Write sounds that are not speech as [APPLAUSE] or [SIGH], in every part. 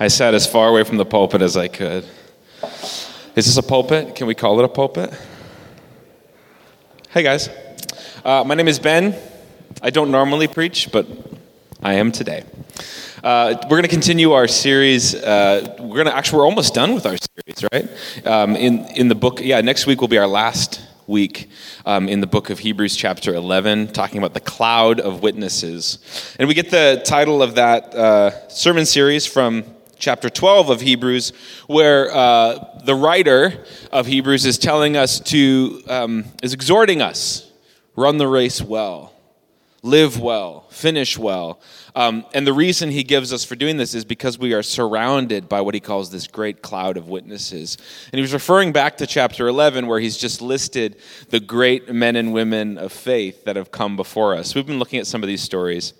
I sat as far away from the pulpit as I could. Is this a pulpit? Can we call it a pulpit? Hey guys, uh, my name is Ben. I don't normally preach, but I am today. Uh, we're going to continue our series. Uh, we're going to actually we're almost done with our series, right? Um, in in the book, yeah. Next week will be our last week um, in the book of Hebrews, chapter 11, talking about the cloud of witnesses. And we get the title of that uh, sermon series from chapter 12 of Hebrews, where uh, the writer of Hebrews is telling us to, um, is exhorting us run the race well, live well, finish well. Um, and the reason he gives us for doing this is because we are surrounded by what he calls this great cloud of witnesses. And he was referring back to chapter 11, where he's just listed the great men and women of faith that have come before us. We've been looking at some of these stories.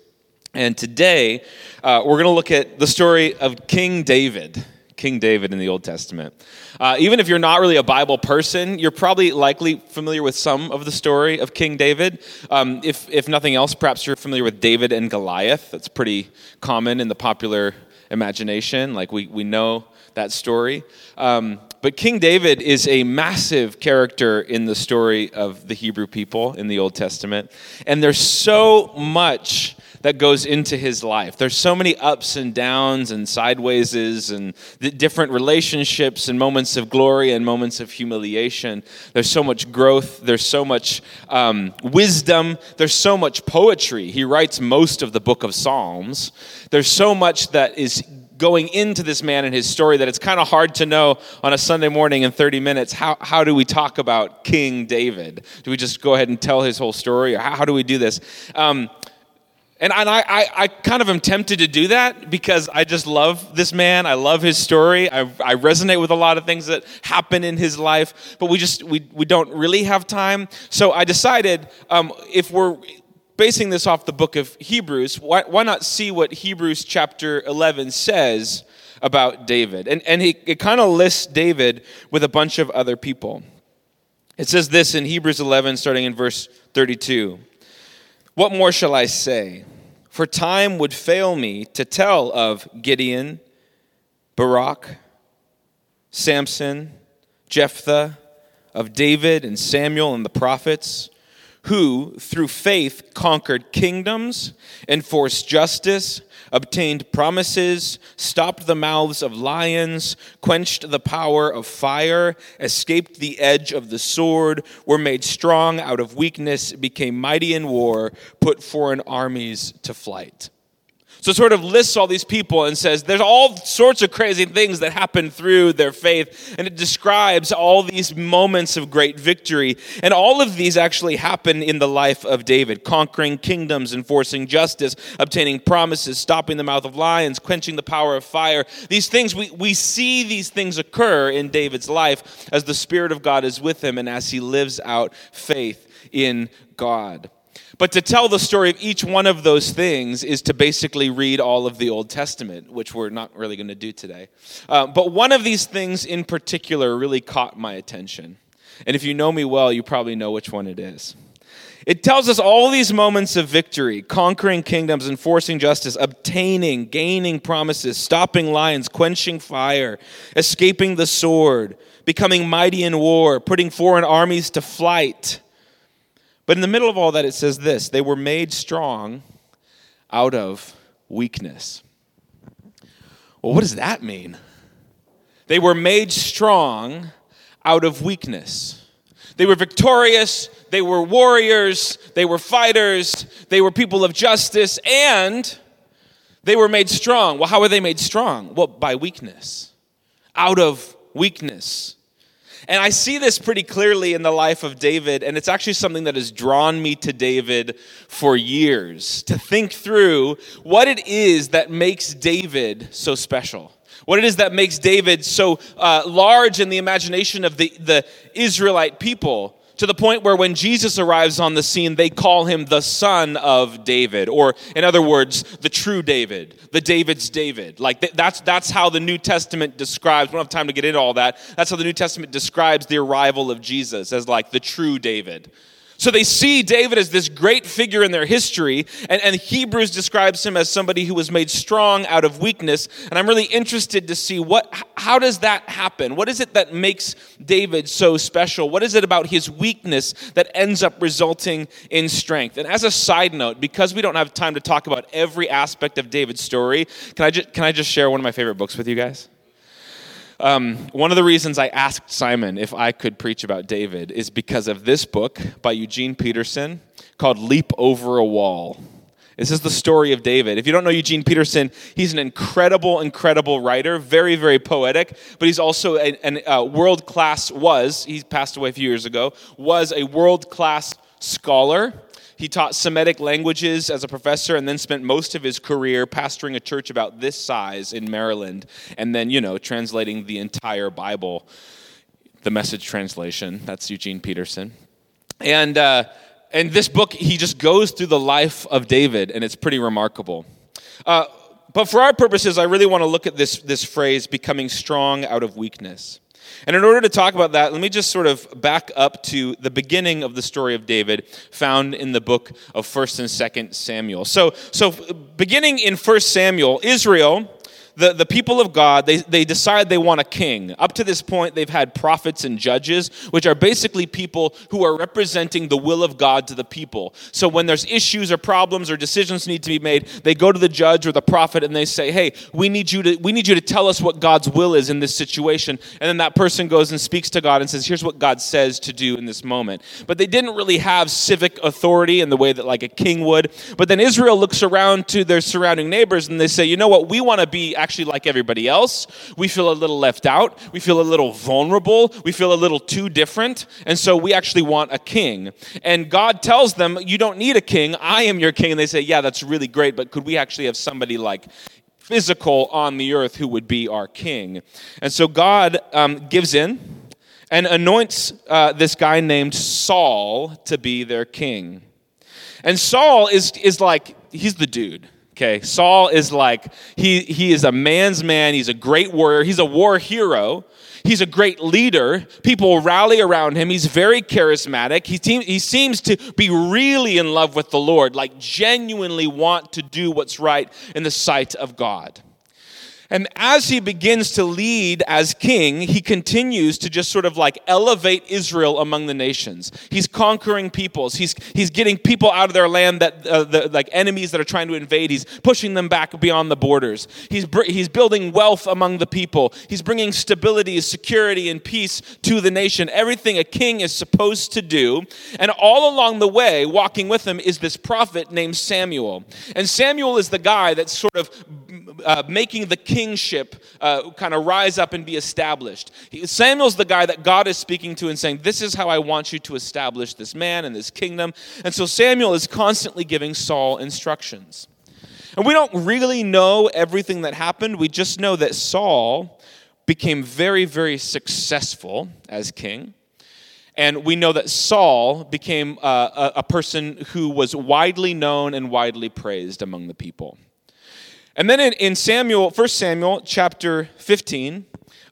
And today, uh, we're going to look at the story of King David. King David in the Old Testament. Uh, even if you're not really a Bible person, you're probably likely familiar with some of the story of King David. Um, if, if nothing else, perhaps you're familiar with David and Goliath. That's pretty common in the popular imagination. Like we, we know that story. Um, but King David is a massive character in the story of the Hebrew people in the Old Testament. And there's so much that goes into his life. There's so many ups and downs and sidewayses and different relationships and moments of glory and moments of humiliation. There's so much growth. There's so much um, wisdom. There's so much poetry. He writes most of the book of Psalms. There's so much that is going into this man and his story that it's kind of hard to know on a Sunday morning in 30 minutes how, how do we talk about King David? Do we just go ahead and tell his whole story? Or how, how do we do this? Um, and, and I, I, I, kind of am tempted to do that because I just love this man. I love his story. I, I resonate with a lot of things that happen in his life, but we just we, we don't really have time. So I decided um, if we're basing this off the book of Hebrews, why, why not see what Hebrews chapter 11 says about David? And, and he, it kind of lists David with a bunch of other people. It says this in Hebrews 11, starting in verse 32. What more shall I say? For time would fail me to tell of Gideon, Barak, Samson, Jephthah, of David and Samuel and the prophets who, through faith, conquered kingdoms, enforced justice, obtained promises, stopped the mouths of lions, quenched the power of fire, escaped the edge of the sword, were made strong out of weakness, became mighty in war, put foreign armies to flight. So sort of lists all these people and says there's all sorts of crazy things that happen through their faith. And it describes all these moments of great victory. And all of these actually happen in the life of David conquering kingdoms, enforcing justice, obtaining promises, stopping the mouth of lions, quenching the power of fire. These things, we, we see these things occur in David's life as the Spirit of God is with him and as he lives out faith in God. But to tell the story of each one of those things is to basically read all of the Old Testament, which we're not really going to do today. Uh, but one of these things in particular really caught my attention. And if you know me well, you probably know which one it is. It tells us all these moments of victory conquering kingdoms, enforcing justice, obtaining, gaining promises, stopping lions, quenching fire, escaping the sword, becoming mighty in war, putting foreign armies to flight but in the middle of all that, it says this they were made strong out of weakness. Well, what does that mean? They were made strong out of weakness. They were victorious, they were warriors, they were fighters, they were people of justice, and they were made strong. Well, how were they made strong? Well, by weakness. Out of weakness. And I see this pretty clearly in the life of David, and it's actually something that has drawn me to David for years to think through what it is that makes David so special. What it is that makes David so uh, large in the imagination of the, the Israelite people to the point where when Jesus arrives on the scene, they call him the son of David, or in other words, the true David, the David's David. Like that's, that's how the New Testament describes, we don't have time to get into all that. That's how the New Testament describes the arrival of Jesus as like the true David. So they see David as this great figure in their history, and, and Hebrews describes him as somebody who was made strong out of weakness. And I'm really interested to see what, how does that happen? What is it that makes David so special? What is it about his weakness that ends up resulting in strength? And as a side note, because we don't have time to talk about every aspect of David's story, can I can I just share one of my favorite books with you guys? Um, one of the reasons I asked Simon if I could preach about David is because of this book by Eugene Peterson called Leap Over a Wall. This is the story of David. If you don't know Eugene Peterson, he's an incredible, incredible writer, very, very poetic, but he's also a, uh, world class, was, he passed away a few years ago, was a world class scholar he taught Semitic languages as a professor and then spent most of his career pastoring a church about this size in Maryland and then, you know, translating the entire Bible, the message translation. That's Eugene Peterson. And, uh, and this book, he just goes through the life of David, and it's pretty remarkable. Uh, but for our purposes, I really want to look at this, this phrase, becoming strong out of weakness. And in order to talk about that, let me just sort of back up to the beginning of the story of David found in the book of 1st and 2nd Samuel. So, so beginning in 1st Samuel, Israel the, the people of God, they, they decide they want a king. Up to this point, they've had prophets and judges, which are basically people who are representing the will of God to the people. So when there's issues or problems or decisions need to be made, they go to the judge or the prophet and they say, hey, we need you to, we need you to tell us what God's will is in this situation. And then that person goes and speaks to God and says, here's what God says to do in this moment. But they didn't really have civic authority in the way that like a king would. But then Israel looks around to their surrounding neighbors and they say, you know what, we want to be actually like everybody else. We feel a little left out. We feel a little vulnerable. We feel a little too different. And so we actually want a king. And God tells them, You don't need a king. I am your king. And they say, Yeah, that's really great, but could we actually have somebody like physical on the earth who would be our king? And so God um, gives in and anoints uh, this guy named Saul to be their king. And Saul is, is like, he's the dude. Okay, Saul is like, he, he is a man's man. He's a great warrior. He's a war hero. He's a great leader. People rally around him. He's very charismatic. He, te- he seems to be really in love with the Lord, like genuinely want to do what's right in the sight of God. And as he begins to lead as king, he continues to just sort of like elevate Israel among the nations. He's conquering peoples. He's, he's getting people out of their land that, uh, the, like enemies that are trying to invade. He's pushing them back beyond the borders. He's, he's building wealth among the people. He's bringing stability, security, and peace to the nation. Everything a king is supposed to do. And all along the way, walking with him is this prophet named Samuel. And Samuel is the guy that's sort of uh, making the kingship uh, kind of rise up and be established. He, Samuel's the guy that God is speaking to and saying, This is how I want you to establish this man and this kingdom. And so Samuel is constantly giving Saul instructions. And we don't really know everything that happened, we just know that Saul became very, very successful as king. And we know that Saul became uh, a, a person who was widely known and widely praised among the people. And then in, in Samuel, 1 Samuel chapter 15,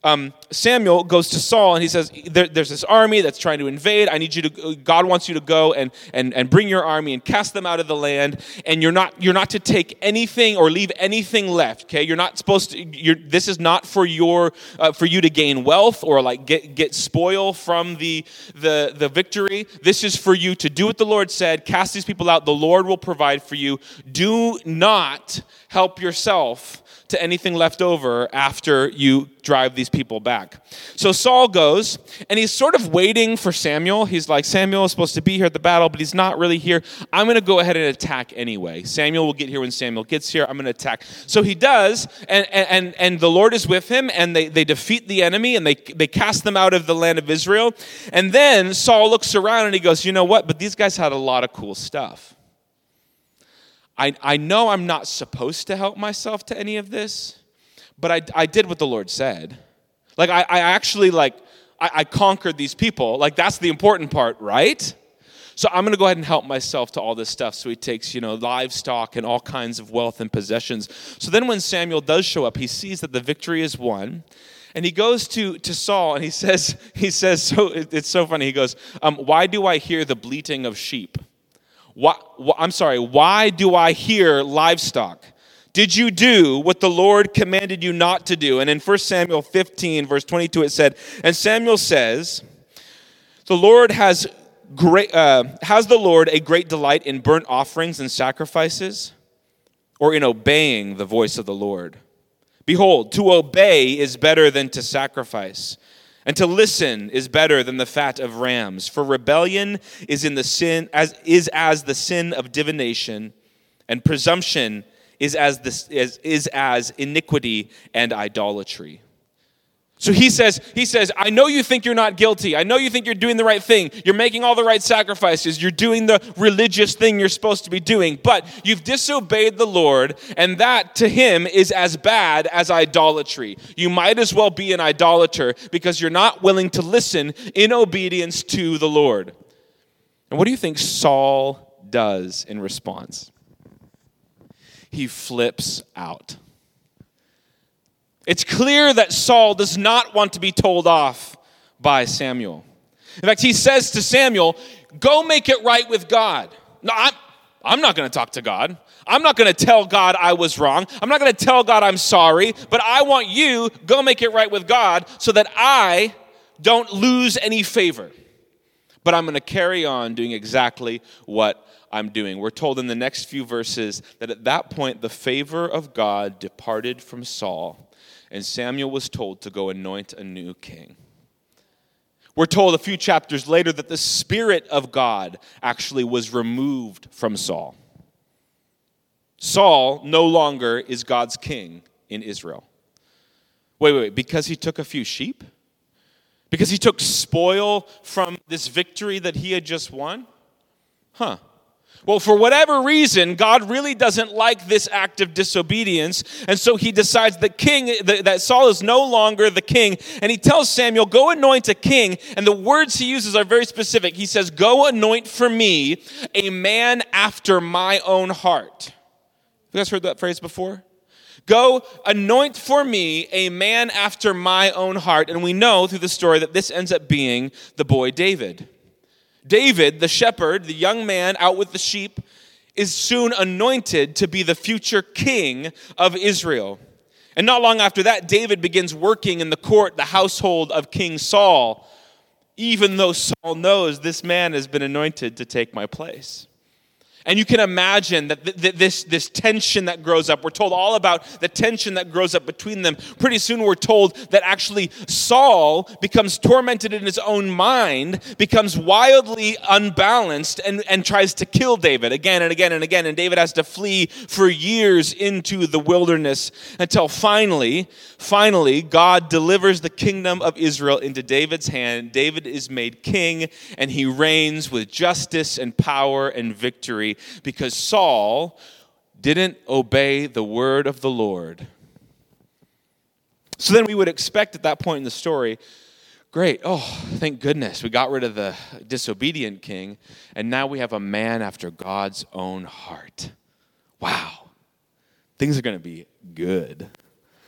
um, Samuel goes to Saul and he says, there, There's this army that's trying to invade. I need you to, God wants you to go and, and, and bring your army and cast them out of the land. And you're not, you're not to take anything or leave anything left, okay? You're not supposed to, this is not for your, uh, for you to gain wealth or like get, get spoil from the, the, the victory. This is for you to do what the Lord said, cast these people out. The Lord will provide for you. Do not help yourself to anything left over after you drive these people back. So Saul goes, and he's sort of waiting for Samuel. He's like, Samuel is supposed to be here at the battle, but he's not really here. I'm going to go ahead and attack anyway. Samuel will get here when Samuel gets here. I'm going to attack. So he does, and, and, and the Lord is with him, and they, they defeat the enemy, and they, they cast them out of the land of Israel. And then Saul looks around and he goes, You know what? But these guys had a lot of cool stuff. I, I know I'm not supposed to help myself to any of this, but I, I did what the Lord said. Like, I, I actually, like, I, I conquered these people. Like, that's the important part, right? So I'm going to go ahead and help myself to all this stuff. So he takes, you know, livestock and all kinds of wealth and possessions. So then when Samuel does show up, he sees that the victory is won. And he goes to, to Saul and he says, [LAUGHS] he says, so it's so funny. He goes, um, Why do I hear the bleating of sheep? Why, wh- I'm sorry, why do I hear livestock? Did you do what the Lord commanded you not to do? And in 1 Samuel 15, verse 22, it said, And Samuel says, The Lord has great, uh, has the Lord a great delight in burnt offerings and sacrifices, or in obeying the voice of the Lord? Behold, to obey is better than to sacrifice, and to listen is better than the fat of rams. For rebellion is in the sin as is as the sin of divination, and presumption is as this is, is as iniquity and idolatry. So he says, he says, I know you think you're not guilty. I know you think you're doing the right thing. You're making all the right sacrifices. You're doing the religious thing you're supposed to be doing, but you've disobeyed the Lord, and that to him is as bad as idolatry. You might as well be an idolater because you're not willing to listen in obedience to the Lord. And what do you think Saul does in response? He flips out. It's clear that Saul does not want to be told off by Samuel. In fact, he says to Samuel, Go make it right with God. No, I'm, I'm not going to talk to God. I'm not going to tell God I was wrong. I'm not going to tell God I'm sorry, but I want you go make it right with God so that I don't lose any favor. But I'm going to carry on doing exactly what I'm doing. We're told in the next few verses that at that point the favor of God departed from Saul and Samuel was told to go anoint a new king. We're told a few chapters later that the Spirit of God actually was removed from Saul. Saul no longer is God's king in Israel. Wait, wait, wait, because he took a few sheep? Because he took spoil from this victory that he had just won? Huh. Well, for whatever reason, God really doesn't like this act of disobedience. And so he decides that king that Saul is no longer the king. And he tells Samuel, "Go anoint a king." And the words he uses are very specific. He says, "Go anoint for me a man after my own heart." You guys heard that phrase before? Go anoint for me a man after my own heart. And we know through the story that this ends up being the boy David. David, the shepherd, the young man out with the sheep, is soon anointed to be the future king of Israel. And not long after that, David begins working in the court, the household of King Saul, even though Saul knows this man has been anointed to take my place. And you can imagine that th- th- this, this tension that grows up, we're told all about the tension that grows up between them. Pretty soon we're told that actually Saul becomes tormented in his own mind, becomes wildly unbalanced, and, and tries to kill David again and again and again. And David has to flee for years into the wilderness until finally, finally, God delivers the kingdom of Israel into David's hand. David is made king, and he reigns with justice and power and victory because Saul didn't obey the word of the Lord. So then we would expect at that point in the story, great, oh, thank goodness, we got rid of the disobedient king, and now we have a man after God's own heart. Wow, things are going to be good.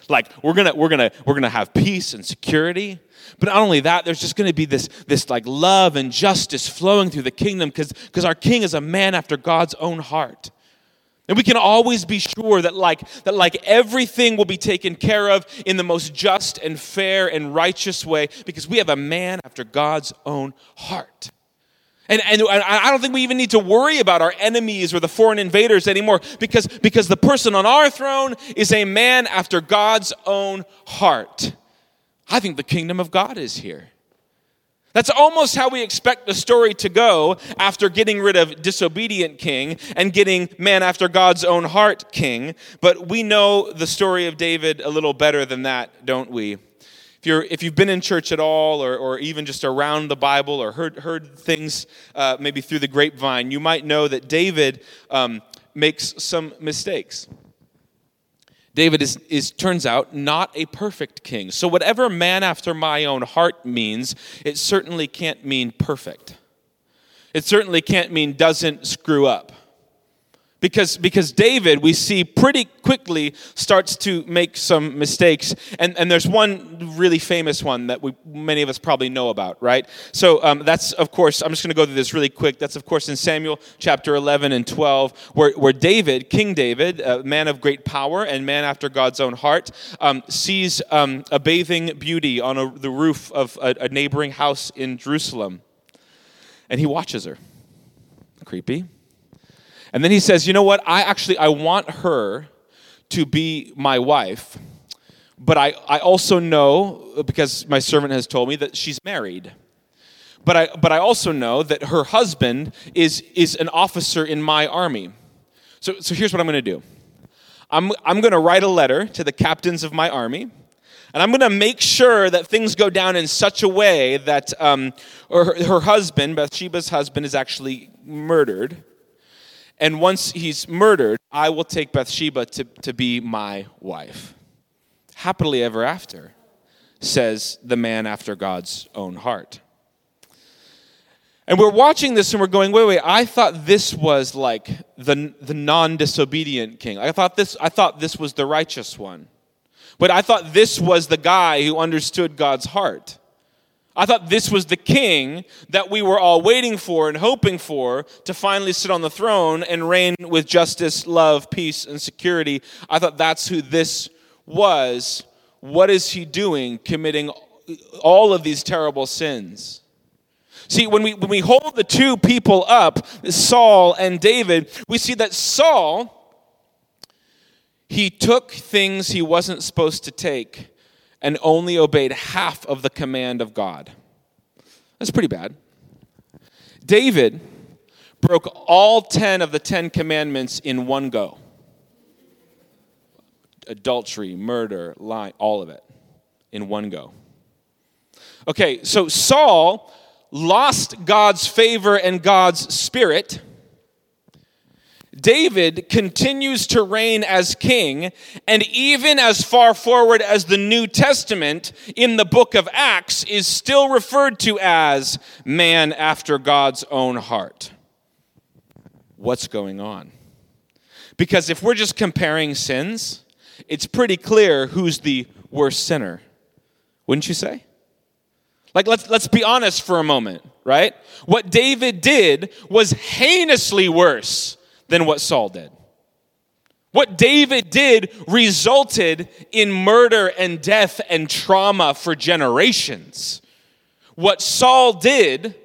Like we're gonna we're gonna we're gonna have peace and security. But not only that, there's just gonna be this this like love and justice flowing through the kingdom because because our king is a man after God's own heart. And we can always be sure that like that like everything will be taken care of in the most just and fair and righteous way because we have a man after God's own heart. And, and I don't think we even need to worry about our enemies or the foreign invaders anymore because, because the person on our throne is a man after God's own heart. I think the kingdom of God is here. That's almost how we expect the story to go after getting rid of disobedient king and getting man after God's own heart king. But we know the story of David a little better than that, don't we? If, you're, if you've been in church at all, or, or even just around the Bible, or heard, heard things uh, maybe through the grapevine, you might know that David um, makes some mistakes. David is, is, turns out, not a perfect king. So, whatever man after my own heart means, it certainly can't mean perfect. It certainly can't mean doesn't screw up. Because because David we see pretty quickly starts to make some mistakes. And and there's one really famous one that we many of us probably know about right? So um, that's of course I'm just going to go through this really quick. That's of course in Samuel chapter 11 and 12 where where David King David a man of great power and man after God's own heart um, sees um, a bathing beauty on a, the roof of a, a neighboring house in Jerusalem. And he watches her. Creepy and then he says, "You know what? I actually I want her to be my wife." But I, I also know, because my servant has told me, that she's married. But I, but I also know that her husband is, is an officer in my army. So, so here's what I'm going to do I'm, I'm going to write a letter to the captains of my army, and I'm going to make sure that things go down in such a way that um, her, her husband, Bathsheba's husband, is actually murdered. And once he's murdered, I will take Bathsheba to, to be my wife. Happily ever after, says the man after God's own heart. And we're watching this and we're going, wait, wait, I thought this was like the, the non disobedient king. I thought, this, I thought this was the righteous one. But I thought this was the guy who understood God's heart. I thought this was the king that we were all waiting for and hoping for to finally sit on the throne and reign with justice, love, peace, and security. I thought that's who this was. What is he doing committing all of these terrible sins? See, when we, when we hold the two people up, Saul and David, we see that Saul, he took things he wasn't supposed to take and only obeyed half of the command of God. That's pretty bad. David broke all 10 of the 10 commandments in one go adultery, murder, lying, all of it in one go. Okay, so Saul lost God's favor and God's spirit David continues to reign as king, and even as far forward as the New Testament in the book of Acts is still referred to as man after God's own heart. What's going on? Because if we're just comparing sins, it's pretty clear who's the worst sinner. Wouldn't you say? Like, let's, let's be honest for a moment, right? What David did was heinously worse than what Saul did. What David did resulted in murder and death and trauma for generations. What Saul did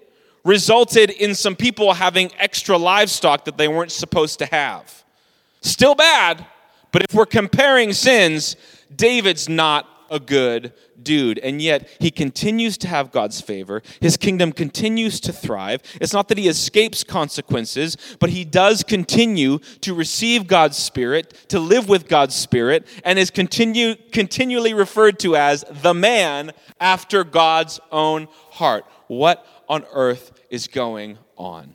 resulted in some people having extra livestock that they weren't supposed to have. Still bad, but if we're comparing sins, David's not a good dude. And yet, he continues to have God's favor. His kingdom continues to thrive. It's not that he escapes consequences, but he does continue to receive God's Spirit, to live with God's Spirit, and is continue, continually referred to as the man after God's own heart. What on earth is going on?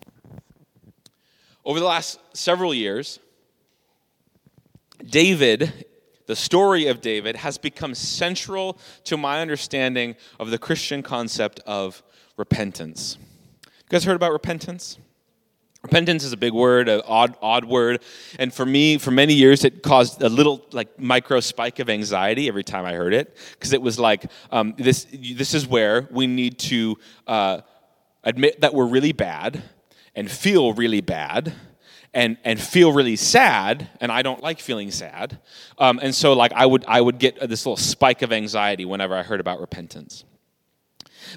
Over the last several years, David the story of David has become central to my understanding of the Christian concept of repentance. You guys heard about repentance? Repentance is a big word, an odd, odd word, and for me, for many years, it caused a little like micro spike of anxiety every time I heard it, because it was like um, this. This is where we need to uh, admit that we're really bad and feel really bad and and feel really sad and i don't like feeling sad. Um, and so like i would i would get this little spike of anxiety whenever i heard about repentance.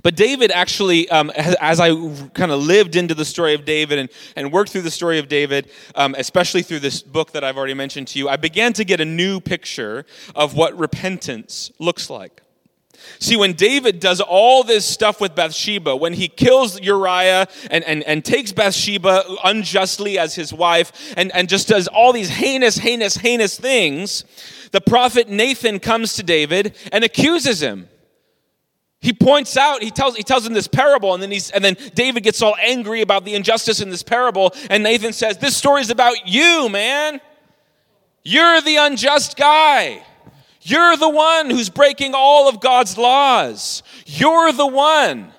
But david actually um, as i kind of lived into the story of david and, and worked through the story of david um, especially through this book that i've already mentioned to you i began to get a new picture of what repentance looks like See, when David does all this stuff with Bathsheba, when he kills Uriah and, and, and takes Bathsheba unjustly as his wife, and, and just does all these heinous, heinous, heinous things, the prophet Nathan comes to David and accuses him. He points out, he tells, he tells him this parable, and then, he's, and then David gets all angry about the injustice in this parable, and Nathan says, This story is about you, man. You're the unjust guy. You're the one who's breaking all of God's laws. You're the one.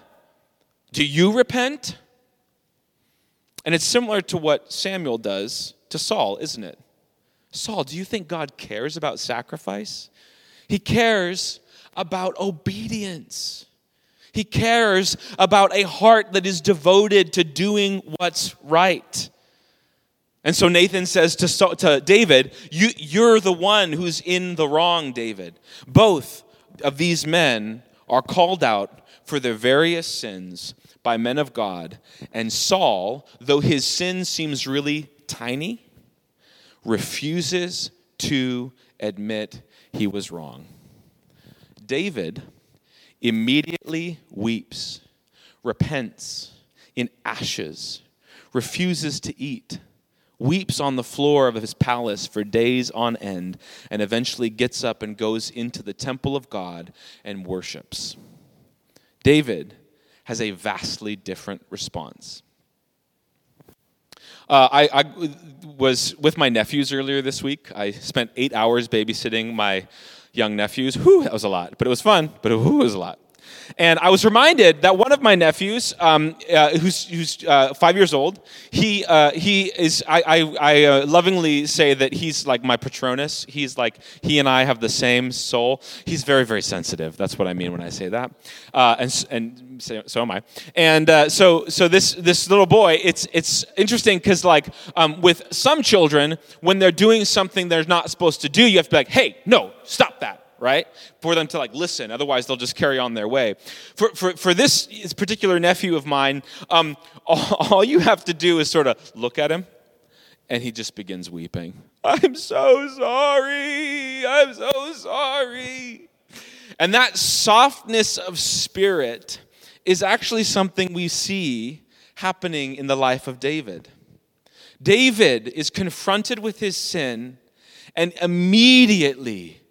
Do you repent? And it's similar to what Samuel does to Saul, isn't it? Saul, do you think God cares about sacrifice? He cares about obedience. He cares about a heart that is devoted to doing what's right. And so Nathan says to, to David, you, You're the one who's in the wrong, David. Both of these men are called out for their various sins by men of God. And Saul, though his sin seems really tiny, refuses to admit he was wrong. David immediately weeps, repents in ashes, refuses to eat, weeps on the floor of his palace for days on end, and eventually gets up and goes into the temple of God and worships. David has a vastly different response. Uh, I, I, was with my nephews earlier this week. I spent eight hours babysitting my young nephews. Whew, that was a lot, but it was fun, but it was a lot. And I was reminded that one of my nephews, um, uh, who's, who's uh, five years old, he, uh, he is, I, I, I uh, lovingly say that he's like my Patronus. He's like, he and I have the same soul. He's very, very sensitive. That's what I mean when I say that. Uh, and and so, so, am I. And uh, so, so this, this little boy, it's, it's interesting because like um, with some children, when they're doing something they're not supposed to do, you have to be like, hey, no, stop that right? For them to like listen, otherwise they'll just carry on their way. For, for, for this particular nephew of mine, um, all, [LAUGHS] all you have to do is sort of look at him, and he just begins weeping. I'm so sorry. I'm so sorry. And that softness of spirit is actually something we see happening in the life of David. David is confronted with his sin and immediately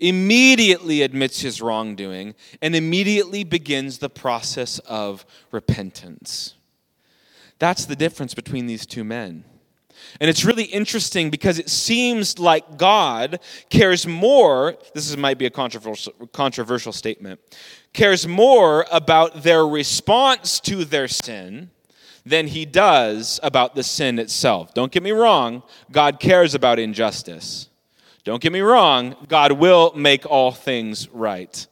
immediately admits his wrongdoing and immediately begins the process of repentance. That's the difference between these two men. And it's really interesting because it seems like God cares more, this is, might be a controversial, controversial statement, cares more about their response to their sin than he does about the sin itself. Don't get me wrong, God cares about injustice. Don't get me wrong, God will make all things right.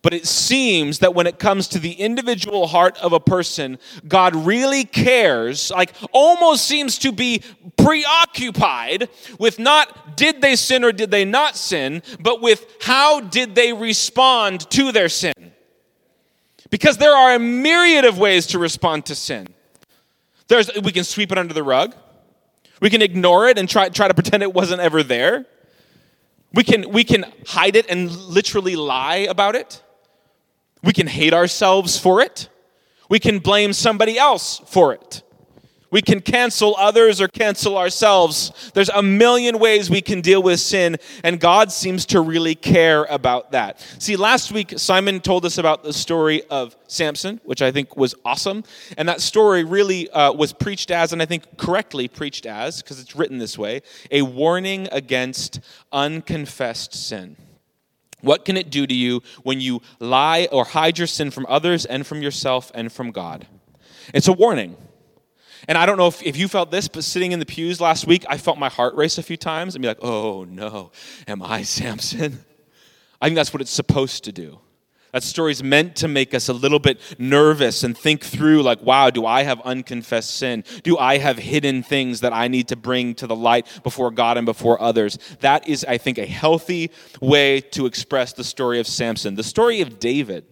But it seems that when it comes to the individual heart of a person, God really cares, like almost seems to be preoccupied with not did they sin or did they not sin, but with how did they respond to their sin. Because there are a myriad of ways to respond to sin. There's, we can sweep it under the rug. We can ignore it and try, try to pretend it wasn't ever there. We can, we can hide it and literally lie about it. We can hate ourselves for it. We can blame somebody else for it. We can cancel others or cancel ourselves. There's a million ways we can deal with sin, and God seems to really care about that. See, last week, Simon told us about the story of Samson, which I think was awesome. And that story really uh, was preached as, and I think correctly preached as, because it's written this way, a warning against unconfessed sin. What can it do to you when you lie or hide your sin from others and from yourself and from God? It's a warning. And I don't know if, if you felt this, but sitting in the pews last week, I felt my heart race a few times and be like, oh no, am I [LAUGHS] Samson? I think that's what it's supposed to do. That story's meant to make us a little bit nervous and think through, like, wow, do I have unconfessed sin? Do I have hidden things that I need to bring to the light before God and before others? That is, I think, a healthy way to express the story of Samson. The story of David,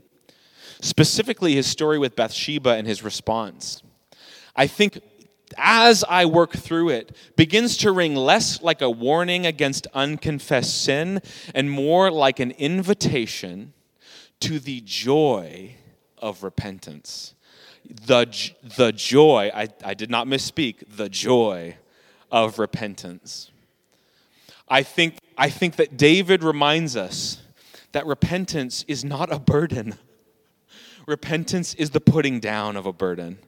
specifically his story with Bathsheba and his response. I think as I work through it, begins to ring less like a warning against unconfessed sin and more like an invitation to the joy of repentance. The, the joy, I, I did not misspeak, the joy of repentance. I think, I think that David reminds us that repentance is not a burden. [LAUGHS] Repentance is the putting down of a burden.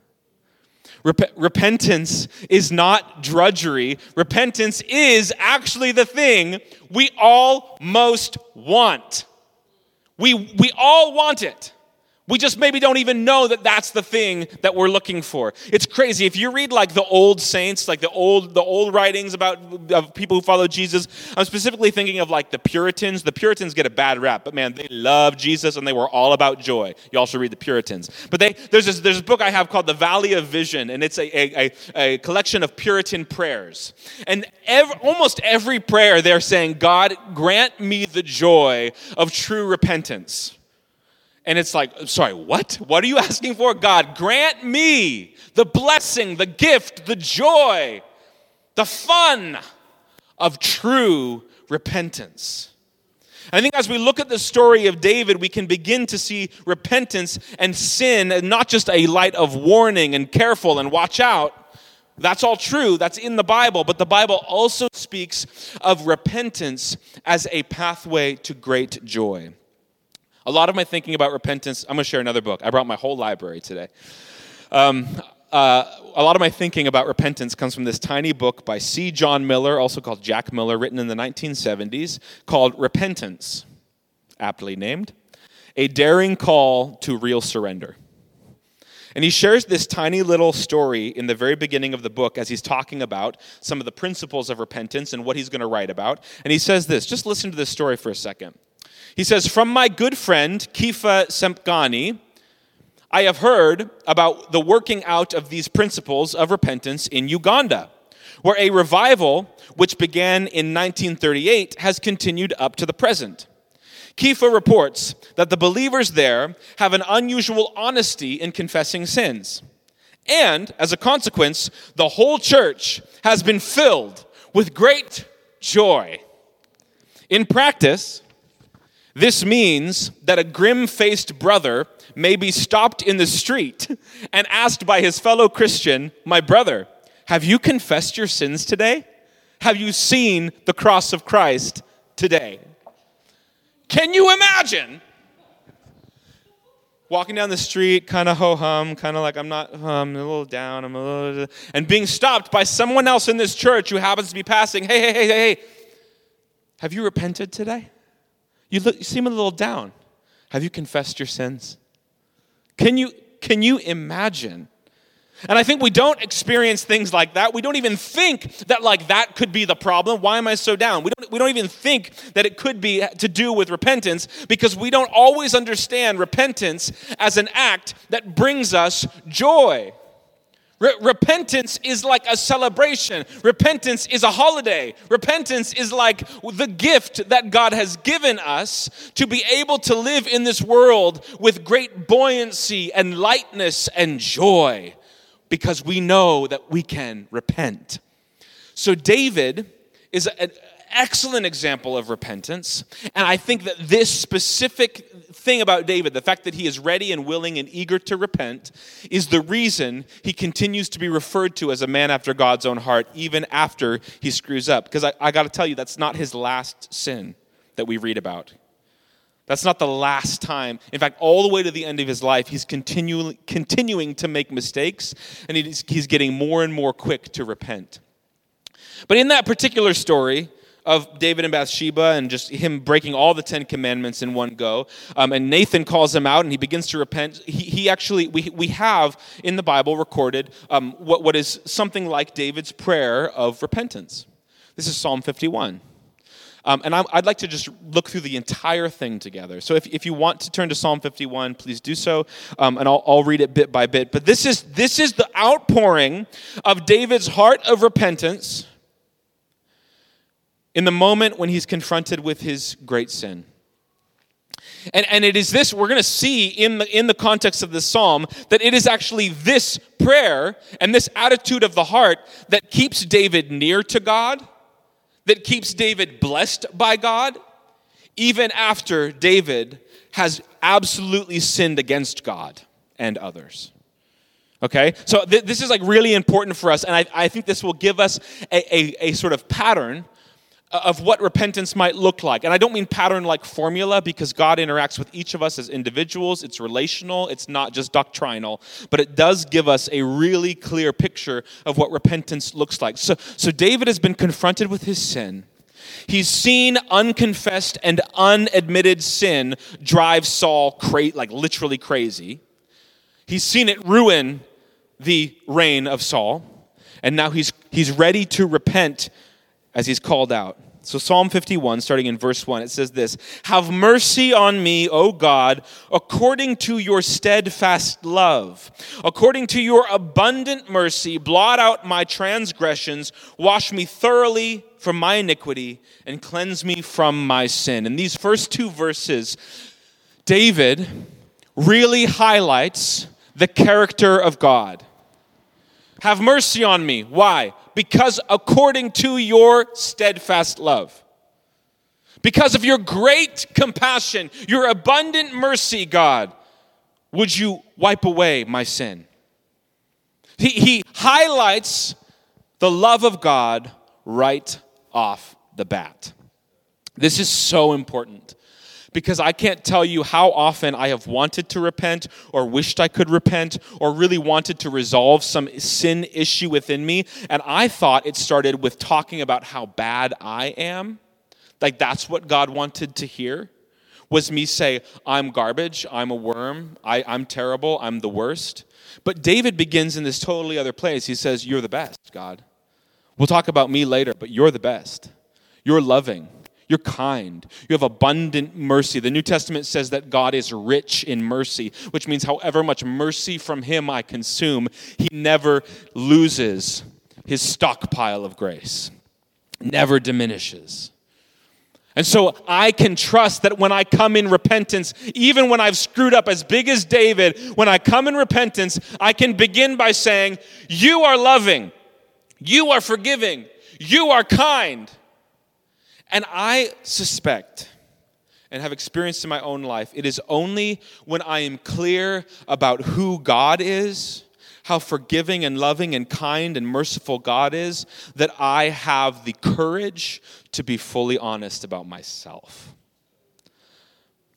Rep- repentance is not drudgery. Repentance is actually the thing we all most want. We, we all want it. We just maybe don't even know that that's the thing that we're looking for. It's crazy. If you read like the old saints, like the old the old writings about of people who follow Jesus, I'm specifically thinking of like the Puritans. The Puritans get a bad rap, but man, they love Jesus and they were all about joy. You also read the Puritans. But they there's this there's a book I have called The Valley of Vision, and it's a a, a, a collection of Puritan prayers. And every, almost every prayer they're saying, God grant me the joy of true repentance. And it's like, sorry, what? What are you asking for? God, grant me the blessing, the gift, the joy, the fun of true repentance. I think as we look at the story of David, we can begin to see repentance and sin not just a light of warning and careful and watch out. That's all true. That's in the Bible. But the Bible also speaks of repentance as a pathway to great joy. A lot of my thinking about repentance, I'm going to share another book. I brought my whole library today. Um, uh, a lot of my thinking about repentance comes from this tiny book by C. John Miller, also called Jack Miller, written in the 1970s, called Repentance, aptly named A Daring Call to Real Surrender. And he shares this tiny little story in the very beginning of the book as he's talking about some of the principles of repentance and what he's going to write about. And he says this just listen to this story for a second. He says, From my good friend, Kefa Sempangi, I have heard about the working out of these principles of repentance in Uganda, where a revival, which began in 1938, has continued up to the present. Kefa reports that the believers there have an unusual honesty in confessing sins. And as a consequence, the whole church has been filled with great joy. In practice, this means that a grim faced brother may be stopped in the street and asked by his fellow Christian, My brother, have you confessed your sins today? Have you seen the cross of Christ today? Can you imagine? Walking down the street, kind of ho hum, kind of like I'm not, I'm a little down, I'm a little, and being stopped by someone else in this church who happens to be passing. Hey, hey, hey, hey, hey, have you repented today? You, look, you seem a little down. Have you confessed your sins? Can you, can you imagine? And I think we don't experience things like that. We don't even think that like that could be the problem. Why am I so down? We don't, we don't even think that it could be to do with repentance because we don't always understand repentance as an act that brings us joy. Re- repentance is like a celebration. Repentance is a holiday. Repentance is like the gift that God has given us to be able to live in this world with great buoyancy and lightness and joy because we know that we can repent. So, David is an excellent example of repentance. And I think that this specific thing about David, the fact that he is ready and willing and eager to repent, is the reason he continues to be referred to as a man after God's own heart, even after he screws up. Because I, I got to tell you, that's not his last sin that we read about. That's not the last time. In fact, all the way to the end of his life, he's continually, continuing to make mistakes, and he's, he's getting more and more quick to repent. But in that particular story, of David and Bathsheba and just him breaking all the Ten Commandments in one go. Um, and Nathan calls him out and he begins to repent. He, he actually, we, we have in the Bible recorded um, what, what is something like David's prayer of repentance. This is Psalm 51. Um, and i would like to just look through the entire thing together. So if, if you want to turn to Psalm 51, please do so. Um, and I'll, I'll read it bit by bit. But this is, this is the outpouring of David's heart of repentance in the moment when he's confronted with his great sin. And, and it is this, we're going to see in the, in the context of this psalm, that it is actually this prayer and this attitude of the heart that keeps David near to God, that keeps David blessed by God, even after David has absolutely sinned against God and others. Okay? So th- this is like really important for us, and I, I think this will give us a, a, a sort of pattern of what repentance might look like. And I don't mean pattern like formula because God interacts with each of us as individuals. It's relational, it's not just doctrinal, but it does give us a really clear picture of what repentance looks like. So, so David has been confronted with his sin. He's seen unconfessed and unadmitted sin drive Saul cra- like literally crazy. He's seen it ruin the reign of Saul, and now he's, he's ready to repent as he's called out. So, Psalm 51, starting in verse 1, it says this Have mercy on me, O God, according to your steadfast love. According to your abundant mercy, blot out my transgressions, wash me thoroughly from my iniquity, and cleanse me from my sin. In these first two verses, David really highlights the character of God. Have mercy on me. Why? Because according to your steadfast love. Because of your great compassion, your abundant mercy, God, would you wipe away my sin? He, he highlights the love of God right off the bat. This is so important because I can't tell you how often I have wanted to repent or wished I could repent or really wanted to resolve some sin issue within me. And I thought it started with talking about how bad I am. Like that's what God wanted to hear was me say, I'm garbage, I'm a worm, I, I'm terrible, I'm the worst. But David begins in this totally other place. He says, You're the best, God. We'll talk about me later, but you're the best. You're loving. You're kind. You have abundant mercy. The New Testament says that God is rich in mercy, which means however much mercy from Him I consume, He never loses His stockpile of grace, never diminishes. And so I can trust that when I come in repentance, even when I've screwed up as big as David, when I come in repentance, I can begin by saying, You are loving, you are forgiving, you are kind. And I suspect and have experienced in my own life, it is only when I am clear about who God is, how forgiving and loving and kind and merciful God is, that I have the courage to be fully honest about myself.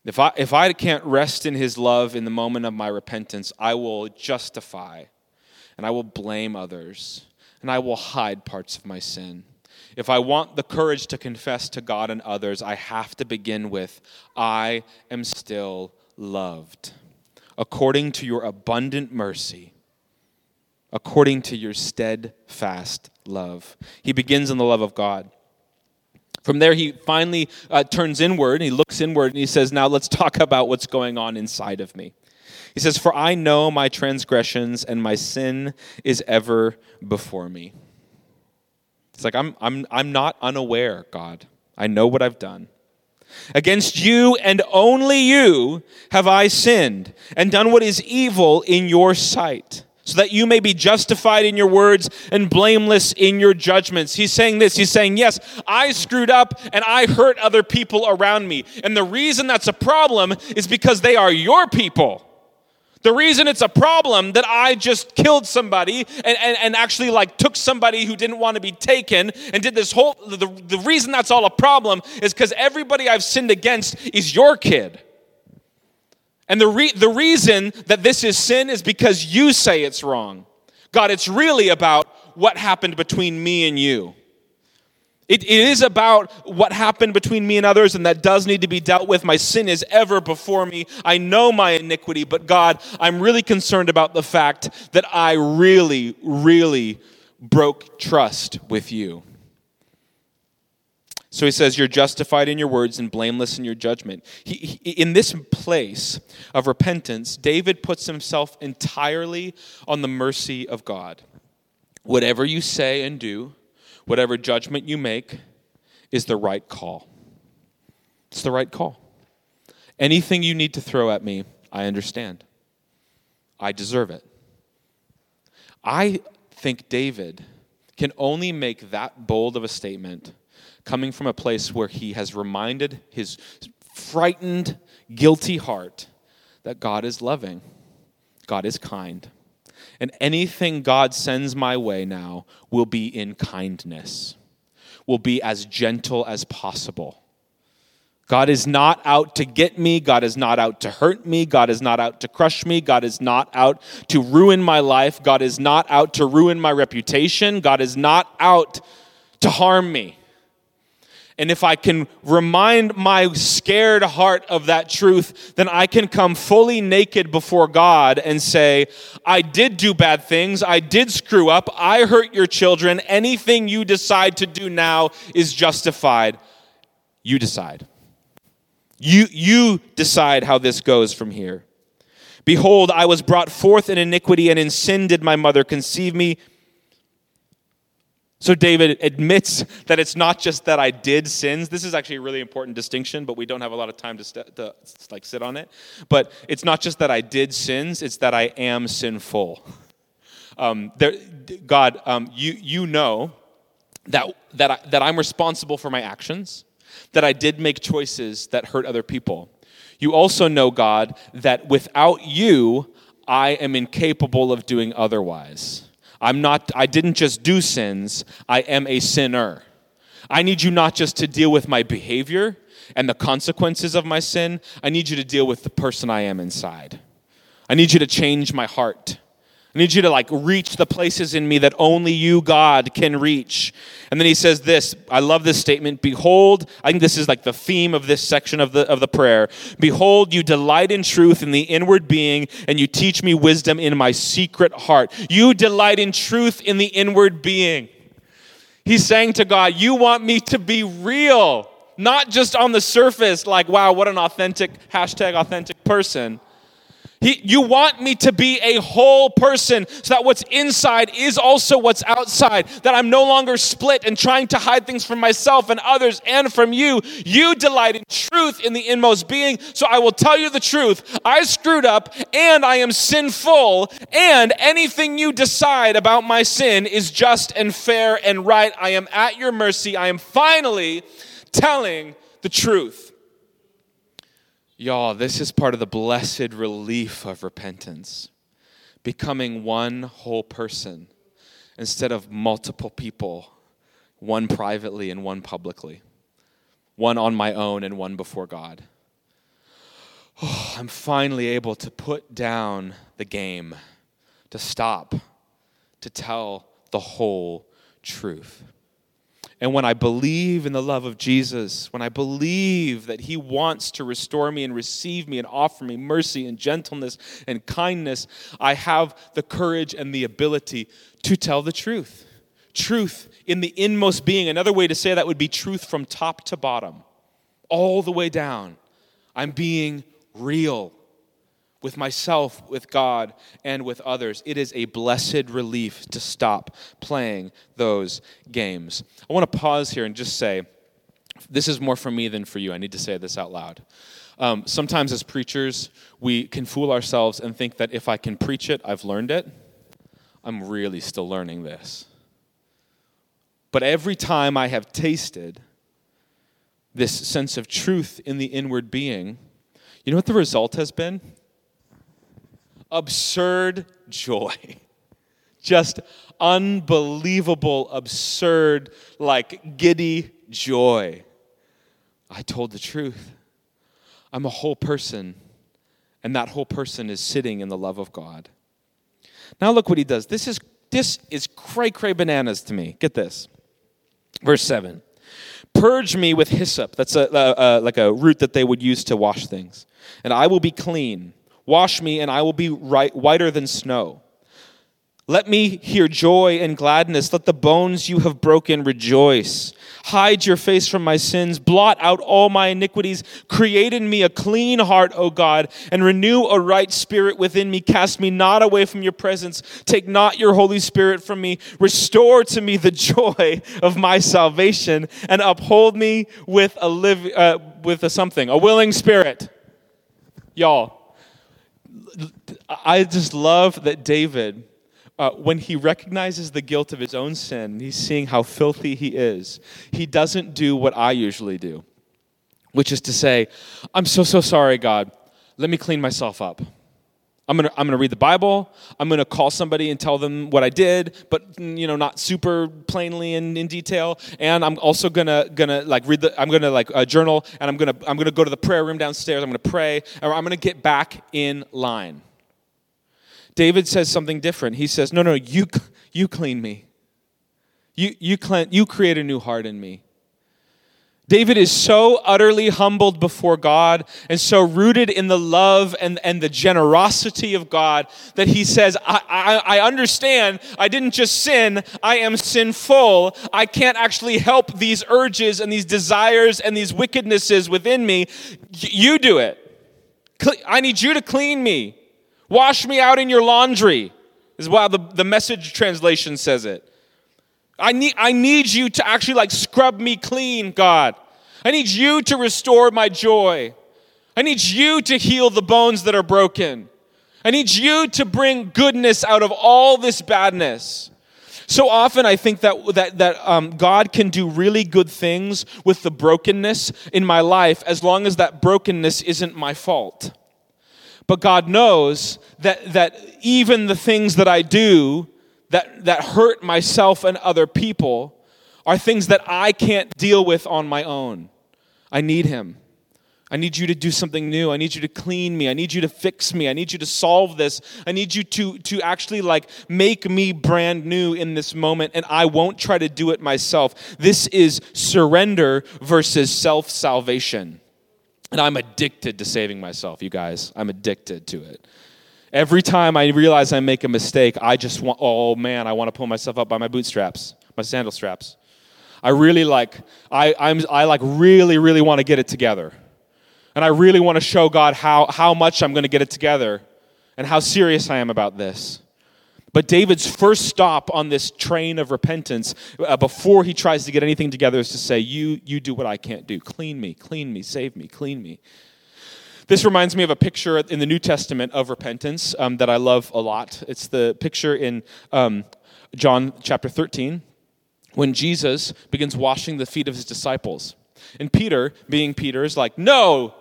If I, if I can't rest in his love in the moment of my repentance, I will justify and I will blame others and I will hide parts of my sin. If I want the courage to confess to God and others, I have to begin with I am still loved. According to your abundant mercy, according to your steadfast love. He begins in the love of God. From there, he finally uh, turns inward he looks inward and he says, Now let's talk about what's going on inside of me. He says, For I know my transgressions and my sin is ever before me. It's like, I'm, I'm, I'm not unaware, God. I know what I've done. Against you and only you have I sinned and done what is evil in your sight, so that you may be justified in your words and blameless in your judgments. He's saying this. He's saying, Yes, I screwed up and I hurt other people around me. And the reason that's a problem is because they are your people. The reason it's a problem that I just killed somebody and, and, and actually like took somebody who didn't want to be taken and did this whole, the, the reason that's all a problem is because everybody I've sinned against is your kid. And the, re- the reason that this is sin is because you say it's wrong. God, it's really about what happened between me and you. It, it is about what happened between me and others, and that does need to be dealt with. My sin is ever before me. I know my iniquity, but God, I'm really concerned about the fact that I really, really broke trust with you. So he says, You're justified in your words and blameless in your judgment. He, he, in this place of repentance, David puts himself entirely on the mercy of God. Whatever you say and do, Whatever judgment you make is the right call. It's the right call. Anything you need to throw at me, I understand. I deserve it. I think David can only make that bold of a statement coming from a place where he has reminded his frightened, guilty heart that God is loving, God is kind, and anything God sends my way now will be in kindness, will be as gentle as possible. God is not out to get me. God is not out to hurt me. God is not out to crush me. God is not out to ruin my life. God is not out to ruin my reputation. God is not out to harm me. And if I can remind my scared heart of that truth, then I can come fully naked before God and say, I did do bad things. I did screw up. I hurt your children. Anything you decide to do now is justified. You decide. You, you decide how this goes from here. Behold, I was brought forth in iniquity, and in sin did my mother conceive me. So David admits that it's not just that I did sins. This is actually a really important distinction, but we don't have a lot of time to, st- to like sit on it. But it's not just that I did sins; it's that I am sinful. Um, there, God, um, you you know that that I, that I'm responsible for my actions, that I did make choices that hurt other people. You also know, God, that without you, I am incapable of doing otherwise. I'm not, I didn't just do sins, I am a sinner. I need you not just to deal with my behavior and the consequences of my sin, I need you to deal with the person I am inside. I need you to change my heart. I need you to like reach the places in me that only you, God, can reach. And then he says this, I love this statement, behold, I think this is like the theme of this section of the of the prayer. Behold, you delight in truth in the inward being, and you teach me wisdom in my secret heart. You delight in truth in the inward being. He's saying to God, You want me to be real, not just on the surface, like, wow, what an authentic, hashtag authentic person. He, you want me to be a whole person so that what's inside is also what's outside, that I'm no longer split and trying to hide things from myself and others and from you. You delight in truth in the inmost being, so I will tell you the truth. I screwed up and I am sinful, and anything you decide about my sin is just and fair and right. I am at your mercy. I am finally telling the truth. Y'all, this is part of the blessed relief of repentance. Becoming one whole person instead of multiple people, one privately and one publicly, one on my own and one before God. Oh, I'm finally able to put down the game, to stop, to tell the whole truth. And when I believe in the love of Jesus, when I believe that He wants to restore me and receive me and offer me mercy and gentleness and kindness, I have the courage and the ability to tell the truth. Truth in the inmost being. Another way to say that would be truth from top to bottom, all the way down. I'm being real with myself, with God, and with others. It is a blessed relief to stop playing those games. I want to pause here and just say this is more for me than for you. I need to say this out loud. Um, sometimes, as preachers, we can fool ourselves and think that if I can preach it, I've learned it. I'm really still learning this. But every time I have tasted this sense of truth in the inward being, you know what the result has been? Absurd joy. [LAUGHS] Just unbelievable, absurd, like giddy joy. I told the truth. I'm a whole person, and that whole person is sitting in the love of God. Now look what he does. This is this is cray cray bananas to me. Get this. Verse 7. Purge me with hyssop. That's a, a, a, like a root that they would use to wash things. And I will be clean. Wash me, and I will be right, whiter than snow. Let me hear joy and gladness. Let the bones you have broken rejoice. Hide your face from my sins. Blot out all my iniquities. Create in me a clean heart, O God, and renew a right spirit within me. Cast me not away from your presence. Take not your Holy Spirit from me. Restore to me the [LAUGHS] joy of my salvation, and uphold me with a live, uh, with a something, a willing spirit. Y'all, I just love that David, uh, when he recognizes the guilt of his own sin, he's seeing how filthy he is. He doesn't do what I usually do, which is to say, I'm so, so sorry, God. Let me clean myself up. I'm gonna, I'm gonna read the Bible. I'm gonna call somebody and tell them what I did, but mm, you know, not super plainly and in detail. And I'm also gonna, gonna like read the, I'm gonna like uh, journal, and I'm gonna, I'm gonna go to the prayer room downstairs. I'm gonna pray, or I'm gonna get back in line. David says something different. He says, No, no, you, you clean me. You, you, clean, you create a new heart in me. David is so utterly humbled before God and so rooted in the love and, and the generosity of God that he says, I, I, I, understand I didn't just sin, I am sinful. I can't actually help these urges and these desires and these wickednesses within me. You do it. I need you to clean me. Wash me out in your laundry, is how the, the message translation says it. I need, I need you to actually like scrub me clean, God. I need you to restore my joy. I need you to heal the bones that are broken. I need you to bring goodness out of all this badness. So often, I think that, that, that um, God can do really good things with the brokenness in my life as long as that brokenness isn't my fault. But God knows that, that even the things that I do that, that hurt myself and other people are things that I can't deal with on my own. I need Him. I need you to do something new. I need you to clean me. I need you to fix me. I need you to solve this. I need you to, to actually like make me brand new in this moment, and I won't try to do it myself. This is surrender versus self salvation. And I'm addicted to saving myself, you guys. I'm addicted to it. Every time I realize I make a mistake, I just want, oh man, I want to pull myself up by my bootstraps, my sandal straps. I really like, I, I'm, I like really, really want to get it together. And I really want to show God how, how much I'm going to get it together and how serious I am about this. But David's first stop on this train of repentance uh, before he tries to get anything together is to say, you, you do what I can't do. Clean me, clean me, save me, clean me. This reminds me of a picture in the New Testament of repentance um, that I love a lot. It's the picture in um, John chapter 13 when Jesus begins washing the feet of his disciples. And Peter, being Peter, is like, No,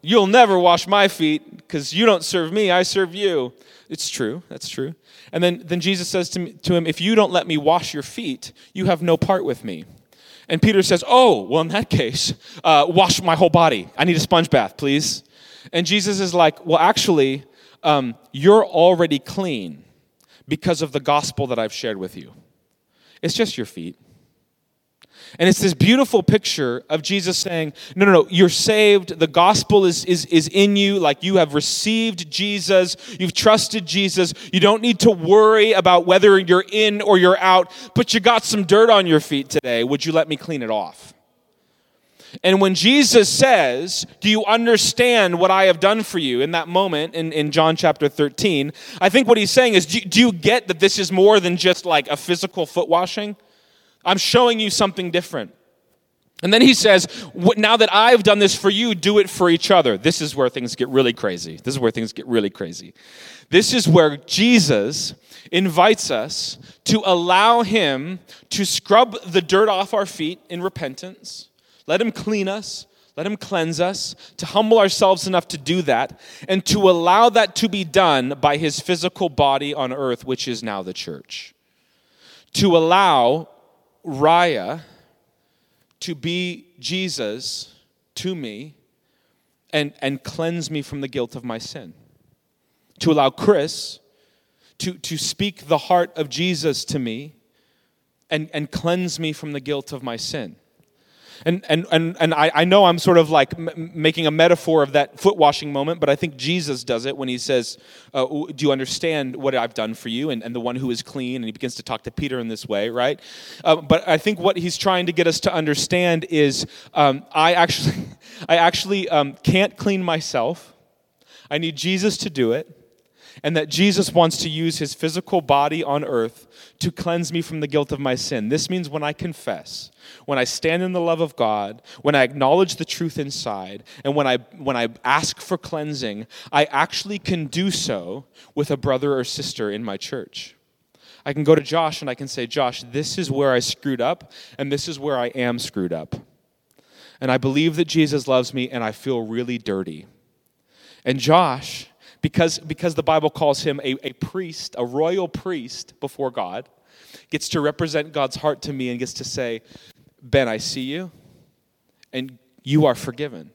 you'll never wash my feet because you don't serve me, I serve you. It's true, that's true. And then, then Jesus says to, me, to him, If you don't let me wash your feet, you have no part with me. And Peter says, Oh, well, in that case, uh, wash my whole body. I need a sponge bath, please. And Jesus is like, Well, actually, um, you're already clean because of the gospel that I've shared with you. It's just your feet. And it's this beautiful picture of Jesus saying, No, no, no, you're saved. The gospel is, is, is in you. Like you have received Jesus. You've trusted Jesus. You don't need to worry about whether you're in or you're out, but you got some dirt on your feet today. Would you let me clean it off? And when Jesus says, Do you understand what I have done for you in that moment in, in John chapter 13? I think what he's saying is, do, do you get that this is more than just like a physical foot washing? I'm showing you something different. And then he says, Now that I've done this for you, do it for each other. This is where things get really crazy. This is where things get really crazy. This is where Jesus invites us to allow him to scrub the dirt off our feet in repentance let Him clean us. Let Him cleanse us, to humble ourselves enough to do that, and to allow that to be done by His physical body on earth, which is now the church. To allow Raya to be Jesus to me and, and cleanse me from the guilt of my sin. To allow Chris to, to speak the heart of Jesus to me and, and cleanse me from the guilt of my sin. And, and, and, and I, I know I'm sort of like m- making a metaphor of that foot washing moment, but I think Jesus does it when he says, uh, Do you understand what I've done for you? And, and the one who is clean. And he begins to talk to Peter in this way, right? Uh, but I think what he's trying to get us to understand is um, I actually, [LAUGHS] I actually um, can't clean myself. I need Jesus to do it and that Jesus wants to use his physical body on earth to cleanse me from the guilt of my sin. This means when I confess, when I stand in the love of God, when I acknowledge the truth inside, and when I when I ask for cleansing, I actually can do so with a brother or sister in my church. I can go to Josh and I can say, "Josh, this is where I screwed up and this is where I am screwed up." And I believe that Jesus loves me and I feel really dirty. And Josh because, because the Bible calls him a, a priest, a royal priest before God, gets to represent God's heart to me and gets to say, Ben, I see you, and you are forgiven.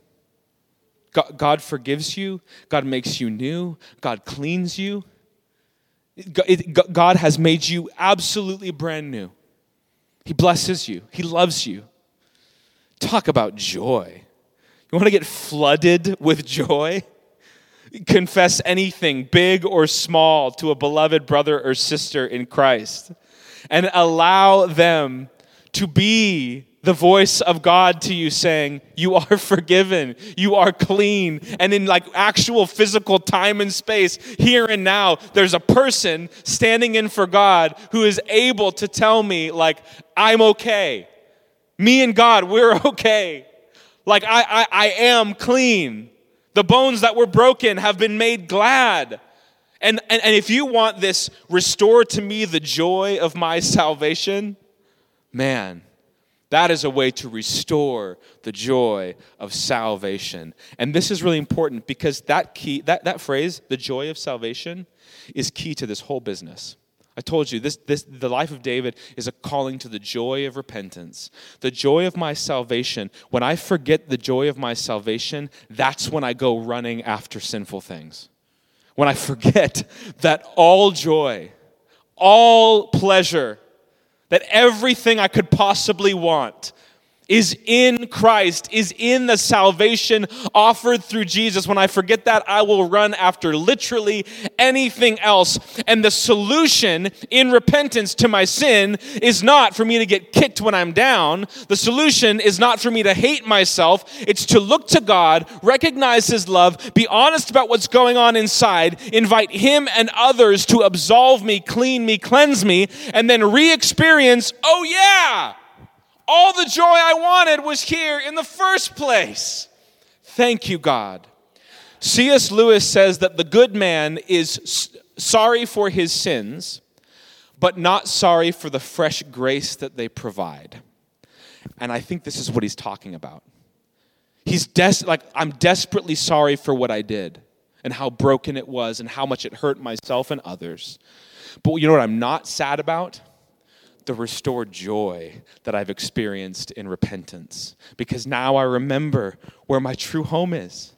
God, God forgives you, God makes you new, God cleans you. God has made you absolutely brand new. He blesses you, He loves you. Talk about joy. You want to get flooded with joy? Confess anything, big or small, to a beloved brother or sister in Christ and allow them to be the voice of God to you saying, You are [LAUGHS] forgiven, you are clean. And in like actual physical time and space, here and now, there's a person standing in for God who is able to tell me, like, I'm okay. Me and God, we're [LAUGHS] okay. Like, I, I, I am clean. The bones that were broken have been made glad. And, and, and if you want this, restore to me the joy of my salvation, man that is a way to restore the joy of salvation. And this is really important because that key, that, that phrase, the joy of salvation, is key to this whole business. I told you this, this the life of David is a calling to the joy of repentance. The joy of my salvation. When I forget the joy of my salvation, that's when I go running after sinful things. When I forget that all joy, all pleasure, that everything I could possibly want is in Christ, is in the salvation offered through Jesus. When I forget that, I will run after literally anything else. And the solution in repentance to my sin is not for me to get kicked when I'm down. The solution is not for me to hate myself. It's to look to God, recognize His love, be honest about what's going on inside, invite Him and others to absolve me, clean me, cleanse me, and then re experience, oh yeah! All the joy I wanted was here in the first place. Thank you, God. C.S. Lewis says that the good man is sorry for his sins, but not sorry for the fresh grace that they provide. And I think this is what he's talking about. He's des- like, I'm desperately sorry for what I did and how broken it was and how much it hurt myself and others. But you know what I'm not sad about? The restored joy that I've experienced in repentance because now I remember where my true home is.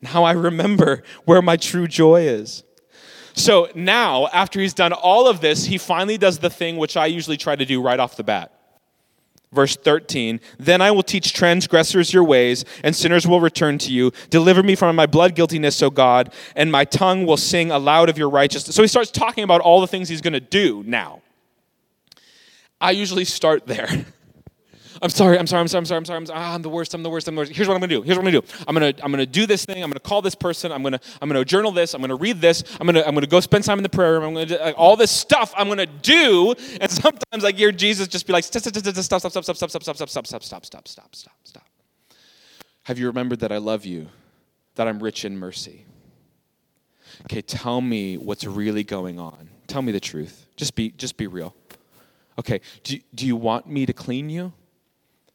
Now I remember where my true joy is. So now, after he's done all of this, he finally does the thing which I usually try to do right off the bat. Verse 13, then I will teach transgressors your ways, and sinners will return to you. Deliver me from my blood guiltiness, O God, and my tongue will sing aloud of your righteousness. So he starts talking about all the things he's going to do now. I usually start there. I'm sorry, I'm sorry, I'm sorry, I'm sorry, I'm sorry, I'm, sorry. Ah, I'm the worst, I'm the worst, I'm the worst. Here's what I'm gonna do. Here's what I'm gonna do. I'm gonna, I'm gonna do this thing, I'm gonna call this person, I'm gonna, I'm gonna journal this, I'm gonna read this, I'm gonna, I'm gonna go spend time in the prayer room, I'm gonna do like, all this stuff I'm gonna do. And sometimes I hear Jesus just be like, stop, stop, stop, stop, stop, stop, stop, stop, stop, stop, stop, stop, stop, stop, stop, stop, stop. Have you remembered that I love you, that I'm rich in mercy? Okay, tell me what's really going on. Tell me the truth. Just be, just be real. Okay, do, do you want me to clean you?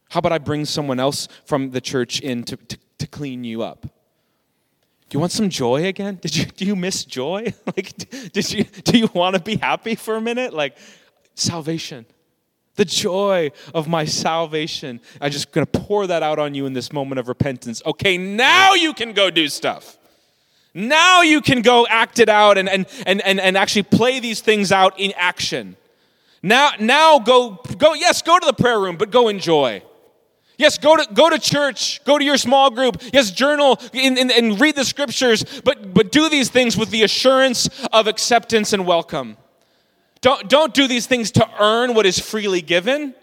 How about I bring someone else from the church in to, to, to clean you up? Do you want some joy again? Did you [LAUGHS] do you miss joy? [LAUGHS] like did you do you want to be happy for a minute? Like salvation. The joy of my salvation. I'm just going to pour that out on you in this moment of repentance. Okay, now you can go do stuff. Now you can go act it out and, and, and, and, and actually play these things out in action. Now, now go, go, yes, go to the prayer room, but go enjoy. Yes, go to, go to church, go to your small group. Yes, journal and, and, and read the scriptures, but, but do these things with the assurance of acceptance and welcome. Don't, don't do these things to earn what is freely given.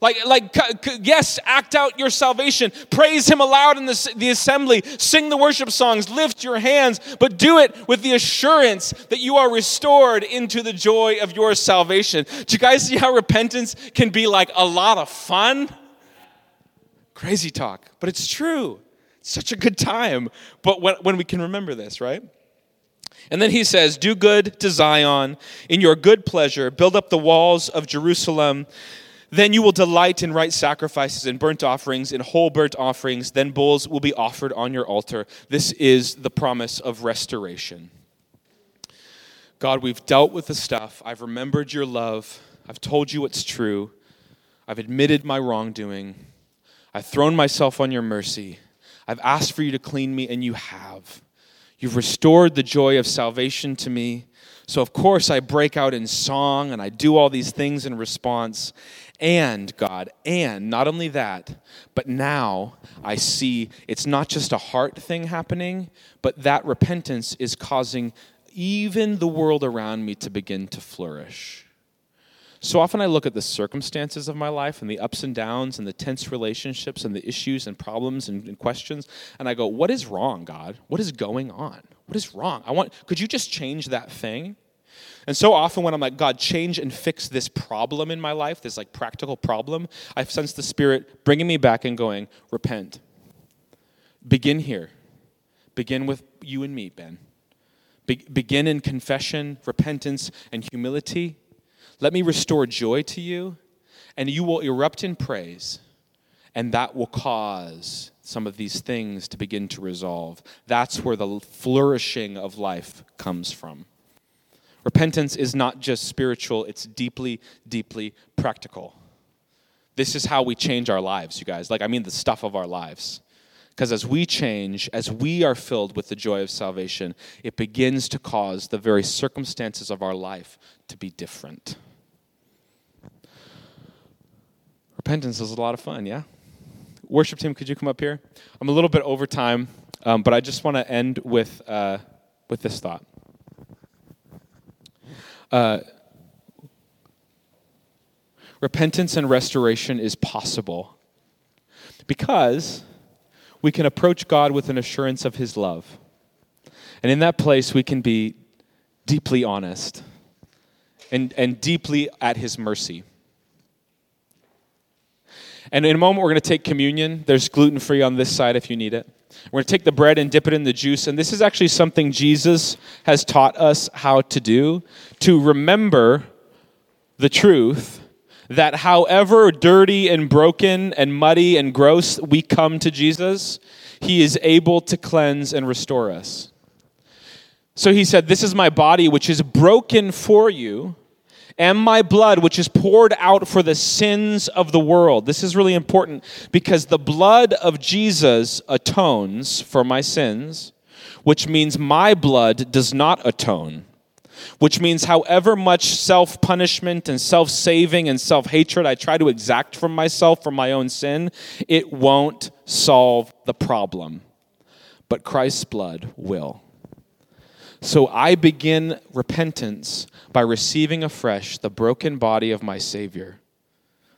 Like, like, yes, act out your salvation. Praise Him aloud in the, the assembly. Sing the worship songs. Lift your hands. But do it with the assurance that you are restored into the joy of your salvation. Do you guys see how repentance can be like a lot of fun? Crazy talk, but it's true. It's such a good time. But when, when we can remember this, right? And then he says, Do good to Zion in your good pleasure, build up the walls of Jerusalem. Then you will delight in right sacrifices and burnt offerings, in whole burnt offerings. Then bulls will be offered on your altar. This is the promise of restoration. God, we've dealt with the stuff. I've remembered your love. I've told you what's true. I've admitted my wrongdoing. I've thrown myself on your mercy. I've asked for you to clean me, and you have. You've restored the joy of salvation to me. So, of course, I break out in song and I do all these things in response. And, God, and not only that, but now I see it's not just a heart thing happening, but that repentance is causing even the world around me to begin to flourish. So often I look at the circumstances of my life and the ups and downs and the tense relationships and the issues and problems and, and, questions, and I go, What is wrong, God? What is going on? What is wrong? I want, could you just change that thing? And so often when I'm like, God, change and fix this problem in my life, this like practical problem, I sense the Spirit bringing me back and going, Repent. Begin here. Begin with you and me, Ben. Be- begin in confession, repentance, and humility let me restore joy to you, and you will erupt in praise, and that will cause some of these things to begin to resolve. That's where the flourishing of life comes from. Repentance is not just spiritual, it's deeply, deeply practical. This is how we change our lives, you guys. Like, I mean, the stuff of our lives. Because as we change, as we are filled with the joy of salvation, it begins to cause the very circumstances of our life to be different. Repentance is a lot of fun, yeah? Worship team, could you come up here? I'm a little bit over time, um, but I just want to end with, uh, with this thought. Uh, repentance and restoration is possible because we can approach God with an assurance of His love. And in that place, we can be deeply honest and, and deeply at His mercy. And in a moment, we're going to take communion. There's gluten free on this side if you need it. We're going to take the bread and dip it in the juice. And this is actually something Jesus has taught us how to do to remember the truth that however dirty and broken and muddy and gross we come to Jesus, he is able to cleanse and restore us. So he said, This is my body, which is broken for you and my blood, which is poured out for the sins of the world. This is really important because the blood of Jesus atones for my sins, which means my blood does not atone. Which means, however much self punishment and self saving and self hatred I try to exact from myself for my own sin, it won't solve the problem. But Christ's blood will. So I begin repentance by receiving afresh the broken body of my Savior,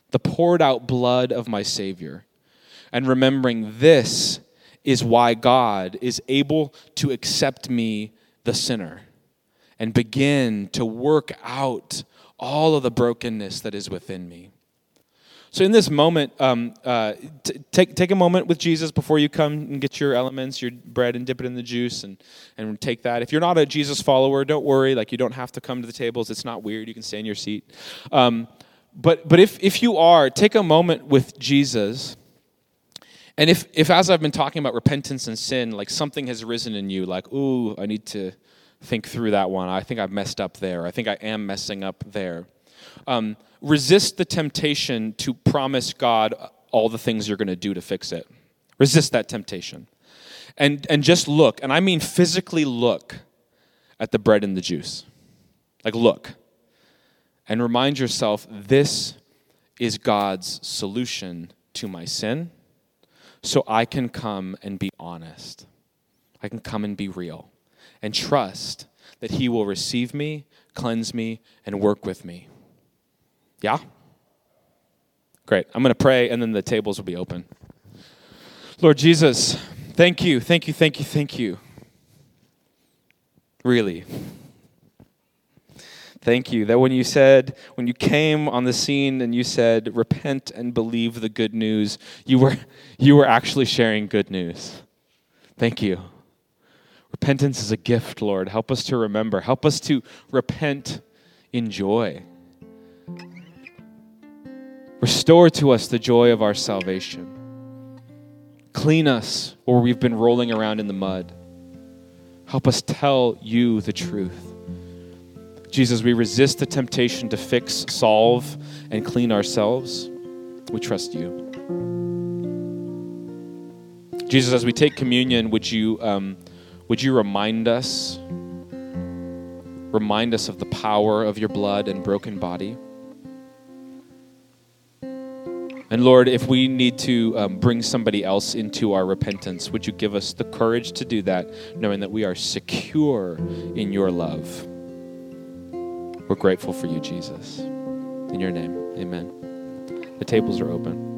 the poured out blood of my Savior, and remembering this is why God is able to accept me, the sinner, and begin to work out all of the brokenness that is within me. So, in this moment, um, uh, t- take, take a moment with Jesus before you come and get your elements, your bread, and dip it in the juice and, and take that. If you're not a Jesus follower, don't worry. Like, you don't have to come to the tables. It's not weird. You can stay in your seat. Um, but but if, if you are, take a moment with Jesus. And if, if, as I've been talking about repentance and sin, like something has risen in you, like, ooh, I need to think through that one. I think I've messed up there. I think I am messing up there. Um, resist the temptation to promise God all the things you're going to do to fix it. Resist that temptation. And, and just look, and I mean physically look at the bread and the juice. Like, look. And remind yourself this is God's solution to my sin, so I can come and be honest. I can come and be real and trust that He will receive me, cleanse me, and work with me. Yeah? Great. I'm going to pray and then the tables will be open. Lord Jesus, thank you, thank you, thank you, thank you. Really. Thank you that when you said, when you came on the scene and you said, repent and believe the good news, you were, you were actually sharing good news. Thank you. Repentance is a gift, Lord. Help us to remember. Help us to repent in joy. Restore to us the joy of our salvation. Clean us where we've been rolling around in the mud. Help us tell you the truth. Jesus, we resist the temptation to fix, solve, and clean ourselves. We trust you. Jesus, as we take communion, would you, um, Would you remind us, remind us of the power of your blood and broken body? And Lord, if we need to um, bring somebody else into our repentance, would you give us the courage to do that, knowing that we are secure in your love? We're grateful for you, Jesus. In your name, amen. The tables are open.